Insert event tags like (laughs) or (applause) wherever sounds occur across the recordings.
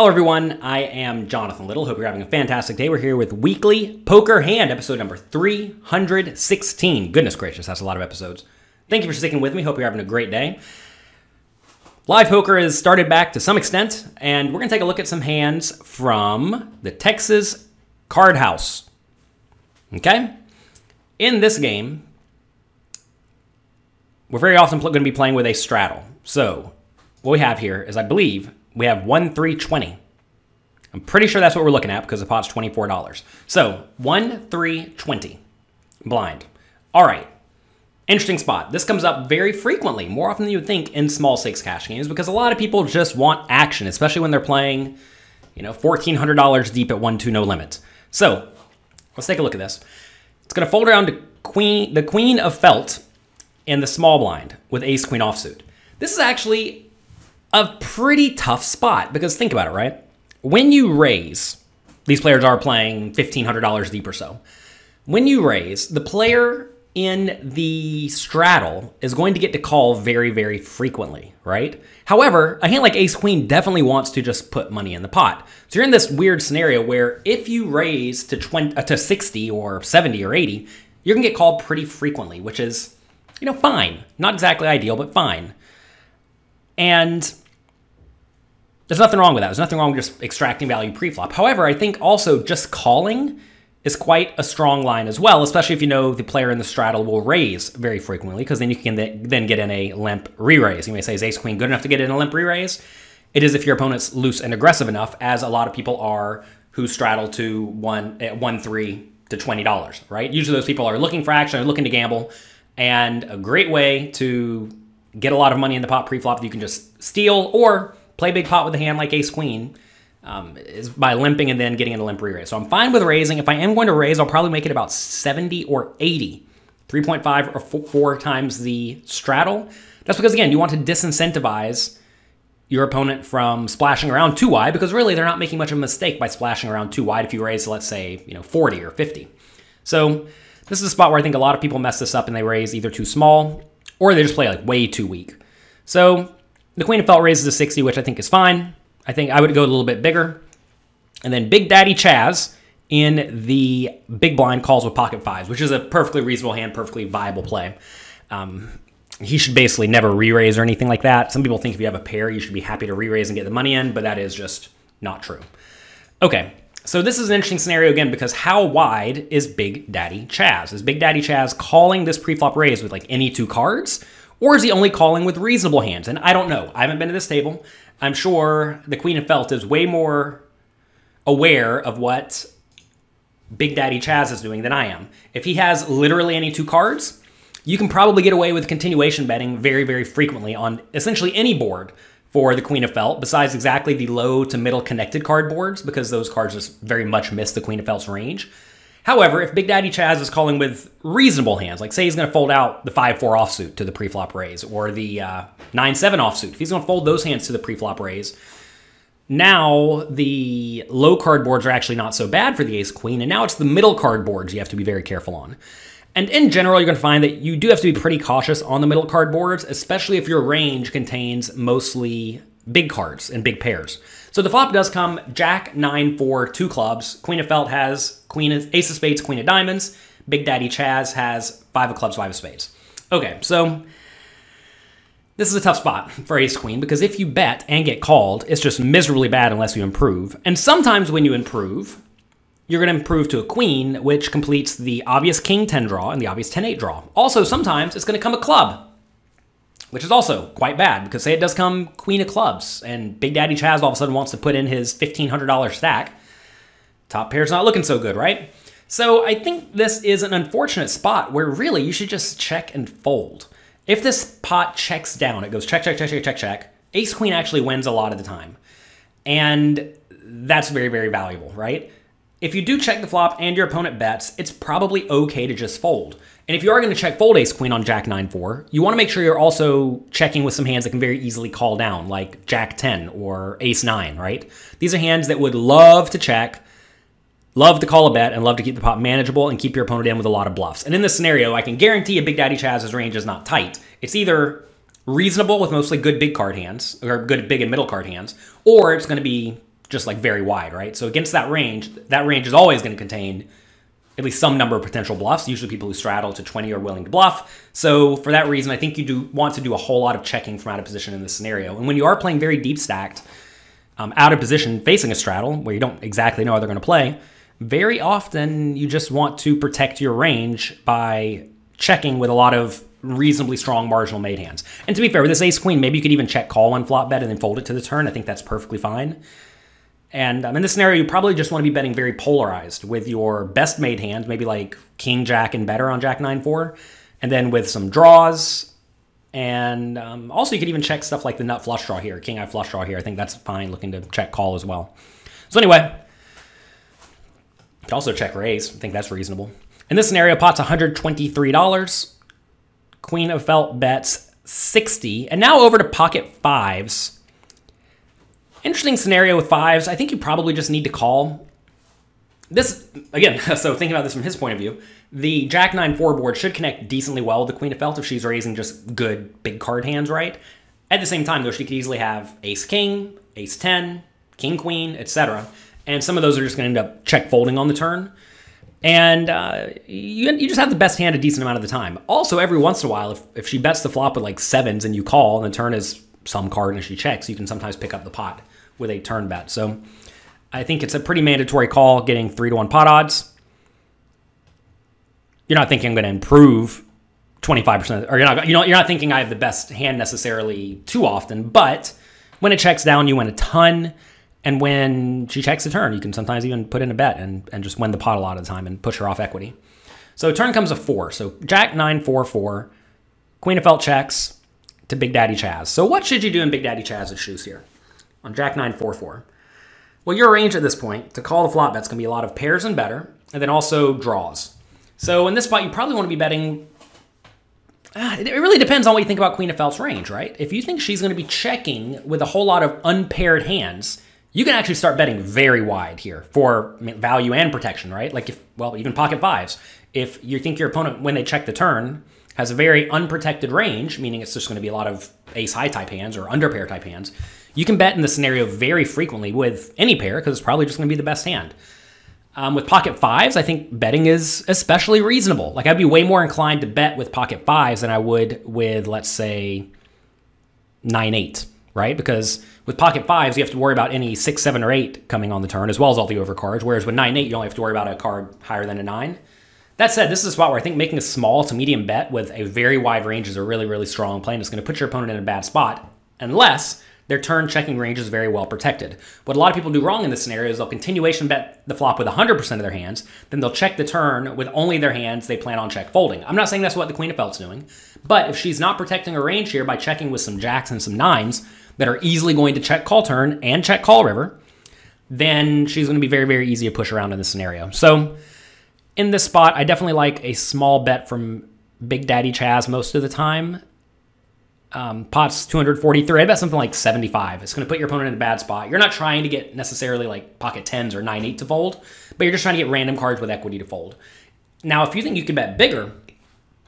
Hello, everyone. I am Jonathan Little. Hope you're having a fantastic day. We're here with Weekly Poker Hand, episode number 316. Goodness gracious, that's a lot of episodes. Thank you for sticking with me. Hope you're having a great day. Live poker has started back to some extent, and we're going to take a look at some hands from the Texas Card House. Okay? In this game, we're very often going to be playing with a straddle. So, what we have here is, I believe, we have 1 3 20. I'm pretty sure that's what we're looking at because the pot's $24. So, 1 3 20 blind. All right. Interesting spot. This comes up very frequently, more often than you would think in small stakes cash games because a lot of people just want action, especially when they're playing, you know, $1,400 deep at 1 2 no limit. So, let's take a look at this. It's going to fold around to queen, the queen of felt in the small blind with ace queen offsuit. This is actually a pretty tough spot because think about it, right? When you raise, these players are playing $1,500 deep or so. When you raise, the player in the straddle is going to get to call very, very frequently, right? However, a hand like ace queen definitely wants to just put money in the pot. So you're in this weird scenario where if you raise to 20 uh, to 60 or 70 or 80, you're going to get called pretty frequently, which is, you know, fine. Not exactly ideal, but fine. And there's nothing wrong with that. There's nothing wrong with just extracting value pre-flop. However, I think also just calling is quite a strong line as well, especially if you know the player in the straddle will raise very frequently, because then you can then get in a limp re-raise. You may say, is ace queen good enough to get in a limp re-raise? It is if your opponent's loose and aggressive enough, as a lot of people are who straddle to one at one three to twenty dollars, right? Usually those people are looking for action, are looking to gamble, and a great way to get a lot of money in the pot pre-flop that you can just steal or play big pot with a hand like ace queen um, is by limping and then getting in a limp re-raise. So I'm fine with raising. If I am going to raise, I'll probably make it about 70 or 80. 3.5 or four, four times the straddle. That's because, again, you want to disincentivize your opponent from splashing around too wide because really they're not making much of a mistake by splashing around too wide if you raise, let's say, you know, 40 or 50. So this is a spot where I think a lot of people mess this up and they raise either too small or they just play like way too weak. So the Queen of Felt raises a 60, which I think is fine. I think I would go a little bit bigger. And then Big Daddy Chaz in the big blind calls with pocket fives, which is a perfectly reasonable hand, perfectly viable play. Um, he should basically never re-raise or anything like that. Some people think if you have a pair, you should be happy to re-raise and get the money in, but that is just not true. Okay, so this is an interesting scenario again because how wide is Big Daddy Chaz? Is Big Daddy Chaz calling this pre-flop raise with like any two cards? Or is he only calling with reasonable hands? And I don't know. I haven't been to this table. I'm sure the Queen of Felt is way more aware of what Big Daddy Chaz is doing than I am. If he has literally any two cards, you can probably get away with continuation betting very, very frequently on essentially any board for the Queen of Felt, besides exactly the low to middle connected card boards, because those cards just very much miss the Queen of Felt's range. However, if Big Daddy Chaz is calling with reasonable hands, like say he's going to fold out the 5 4 offsuit to the preflop raise or the uh, 9 7 offsuit, if he's going to fold those hands to the preflop raise, now the low card boards are actually not so bad for the ace queen, and now it's the middle card boards you have to be very careful on. And in general, you're going to find that you do have to be pretty cautious on the middle card boards, especially if your range contains mostly big cards and big pairs. So the flop does come Jack, 9, 4, 2 clubs. Queen of Felt has Queen of, Ace of Spades, Queen of Diamonds. Big Daddy Chaz has 5 of clubs, 5 of spades. Okay, so this is a tough spot for Ace Queen because if you bet and get called, it's just miserably bad unless you improve. And sometimes when you improve, you're going to improve to a queen, which completes the obvious king 10 draw and the obvious 10 8 draw. Also, sometimes it's going to come a club, which is also quite bad because say it does come queen of clubs and Big Daddy Chaz all of a sudden wants to put in his $1,500 stack. Top pair's not looking so good, right? So I think this is an unfortunate spot where really you should just check and fold. If this pot checks down, it goes check, check, check, check, check, check. Ace queen actually wins a lot of the time. And that's very, very valuable, right? If you do check the flop and your opponent bets, it's probably okay to just fold. And if you are going to check fold ace queen on jack 9 4, you want to make sure you're also checking with some hands that can very easily call down, like jack 10 or ace 9, right? These are hands that would love to check, love to call a bet, and love to keep the pot manageable and keep your opponent in with a lot of bluffs. And in this scenario, I can guarantee a Big Daddy Chaz's range is not tight. It's either reasonable with mostly good big card hands, or good big and middle card hands, or it's going to be just like very wide, right? So against that range, that range is always going to contain at least some number of potential bluffs. Usually people who straddle to 20 are willing to bluff. So for that reason, I think you do want to do a whole lot of checking from out of position in this scenario. And when you are playing very deep stacked, um, out of position facing a straddle where you don't exactly know how they're going to play, very often you just want to protect your range by checking with a lot of reasonably strong marginal made hands. And to be fair, with this ace queen, maybe you could even check call one flop bet and then fold it to the turn. I think that's perfectly fine. And um, in this scenario, you probably just want to be betting very polarized with your best made hand, maybe like king, jack, and better on jack 9 4, and then with some draws. And um, also, you could even check stuff like the nut flush draw here, king eye flush draw here. I think that's fine looking to check call as well. So, anyway, you can also check raise. I think that's reasonable. In this scenario, pot's $123. Queen of Felt bets 60. And now over to pocket fives. Interesting scenario with fives. I think you probably just need to call. This, again, (laughs) so thinking about this from his point of view, the Jack 9 4 board should connect decently well with the Queen of Felt if she's raising just good big card hands, right? At the same time, though, she could easily have Ace King, Ace 10, King Queen, etc. And some of those are just going to end up check folding on the turn. And uh, you, you just have the best hand a decent amount of the time. Also, every once in a while, if, if she bets the flop with like sevens and you call and the turn is some card and she checks, you can sometimes pick up the pot with a turn bet. So I think it's a pretty mandatory call getting three to one pot odds. You're not thinking I'm going to improve 25%, or you're not, you know, you're not thinking I have the best hand necessarily too often, but when it checks down, you win a ton. And when she checks the turn, you can sometimes even put in a bet and, and just win the pot a lot of the time and push her off equity. So turn comes a four. So Jack nine four four, Queen of Felt checks to Big Daddy Chaz. So what should you do in Big Daddy Chaz's shoes here? on Jack 9 4 4. Well, your range at this point to call the flop bet's going to be a lot of pairs and better, and then also draws. So in this spot, you probably want to be betting. Ah, it really depends on what you think about Queen of Felt's range, right? If you think she's going to be checking with a whole lot of unpaired hands, you can actually start betting very wide here for value and protection, right? Like if, well, even pocket fives. If you think your opponent, when they check the turn, has a very unprotected range, meaning it's just going to be a lot of ace high type hands or under pair type hands, you can bet in the scenario very frequently with any pair because it's probably just going to be the best hand. Um, with pocket fives, I think betting is especially reasonable. Like I'd be way more inclined to bet with pocket fives than I would with, let's say, nine eight, right? Because with pocket fives, you have to worry about any six, seven, or eight coming on the turn, as well as all the overcards. Whereas with nine eight, you only have to worry about a card higher than a nine. That said, this is a spot where I think making a small to medium bet with a very wide range is a really, really strong play, and it's going to put your opponent in a bad spot, unless their turn checking range is very well protected. What a lot of people do wrong in this scenario is they'll continuation bet the flop with 100% of their hands, then they'll check the turn with only their hands they plan on check folding. I'm not saying that's what the Queen of Felt's doing, but if she's not protecting her range here by checking with some jacks and some nines that are easily going to check call turn and check call river, then she's going to be very, very easy to push around in this scenario. So in this spot, I definitely like a small bet from Big Daddy Chaz most of the time um, pots 243. I bet something like 75. It's going to put your opponent in a bad spot. You're not trying to get necessarily like pocket 10s or 9 8 to fold, but you're just trying to get random cards with equity to fold. Now, if you think you can bet bigger,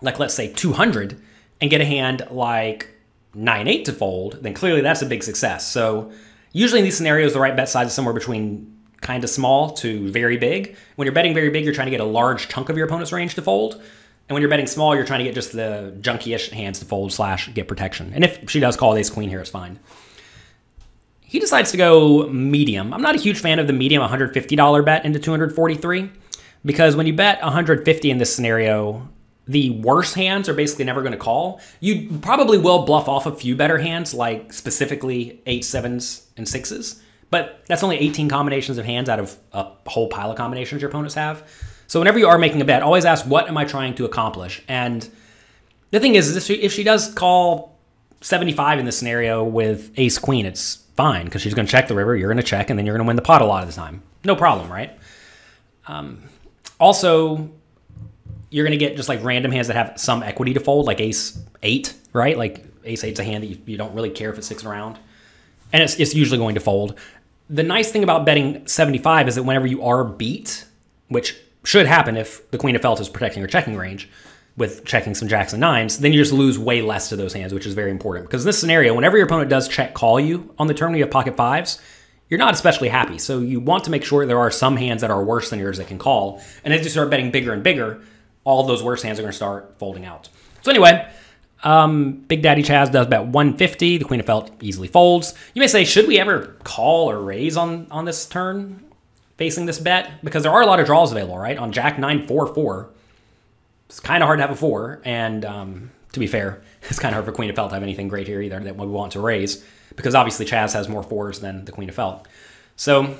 like let's say 200, and get a hand like 9 8 to fold, then clearly that's a big success. So, usually in these scenarios, the right bet size is somewhere between kind of small to very big. When you're betting very big, you're trying to get a large chunk of your opponent's range to fold. And when you're betting small, you're trying to get just the junky-ish hands to fold slash get protection. And if she does call ace queen here, it's fine. He decides to go medium. I'm not a huge fan of the medium $150 bet into 243 because when you bet 150 in this scenario, the worst hands are basically never going to call. You probably will bluff off a few better hands, like specifically eight, sevens, and sixes, but that's only 18 combinations of hands out of a whole pile of combinations your opponents have. So whenever you are making a bet, always ask, what am I trying to accomplish? And the thing is, if she, if she does call 75 in this scenario with ace queen, it's fine because she's going to check the river, you're going to check, and then you're going to win the pot a lot of the time. No problem, right? Um, also, you're going to get just like random hands that have some equity to fold, like ace eight, right? Like ace eight's a hand that you, you don't really care if it's six around. And it's, it's usually going to fold. The nice thing about betting 75 is that whenever you are beat, which should happen if the Queen of Felt is protecting her checking range with checking some jacks and nines, then you just lose way less to those hands, which is very important. Because in this scenario, whenever your opponent does check call you on the turn you have pocket fives, you're not especially happy. So you want to make sure there are some hands that are worse than yours that can call. And as you start betting bigger and bigger, all those worse hands are going to start folding out. So anyway, um, Big Daddy Chaz does bet 150. The Queen of Felt easily folds. You may say, should we ever call or raise on on this turn facing this bet? Because there are a lot of draws available, right? On Jack 9 4 4. It's kind of hard to have a four, and um, to be fair, (laughs) it's kind of hard for Queen of Felt to have anything great here either that we want to raise because obviously Chaz has more fours than the Queen of Felt. So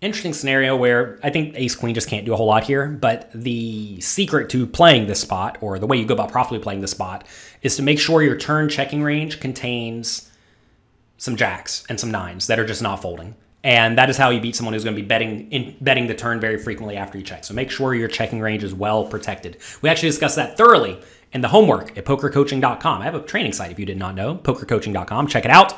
interesting scenario where I think Ace Queen just can't do a whole lot here, but the secret to playing this spot, or the way you go about properly playing this spot, is to make sure your turn checking range contains some jacks and some nines that are just not folding. And that is how you beat someone who's going to be betting in, betting the turn very frequently after you check. So make sure your checking range is well protected. We actually discussed that thoroughly in the homework at pokercoaching.com. I have a training site if you did not know, pokercoaching.com. Check it out.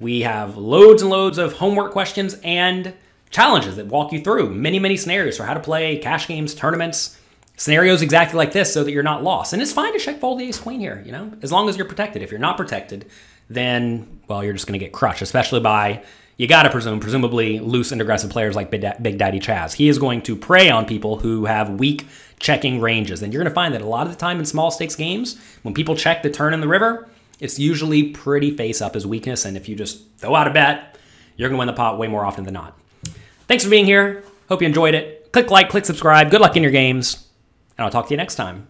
We have loads and loads of homework questions and challenges that walk you through many, many scenarios for how to play cash games, tournaments, scenarios exactly like this so that you're not lost. And it's fine to check fold the ace queen here, you know, as long as you're protected. If you're not protected, then, well, you're just going to get crushed, especially by, you got to presume, presumably loose and aggressive players like Big, Daddy Chaz. He is going to prey on people who have weak checking ranges. And you're going to find that a lot of the time in small stakes games, when people check the turn in the river, it's usually pretty face up as weakness. And if you just throw out a bet, you're going to win the pot way more often than not. Thanks for being here. Hope you enjoyed it. Click like, click subscribe. Good luck in your games. And I'll talk to you next time.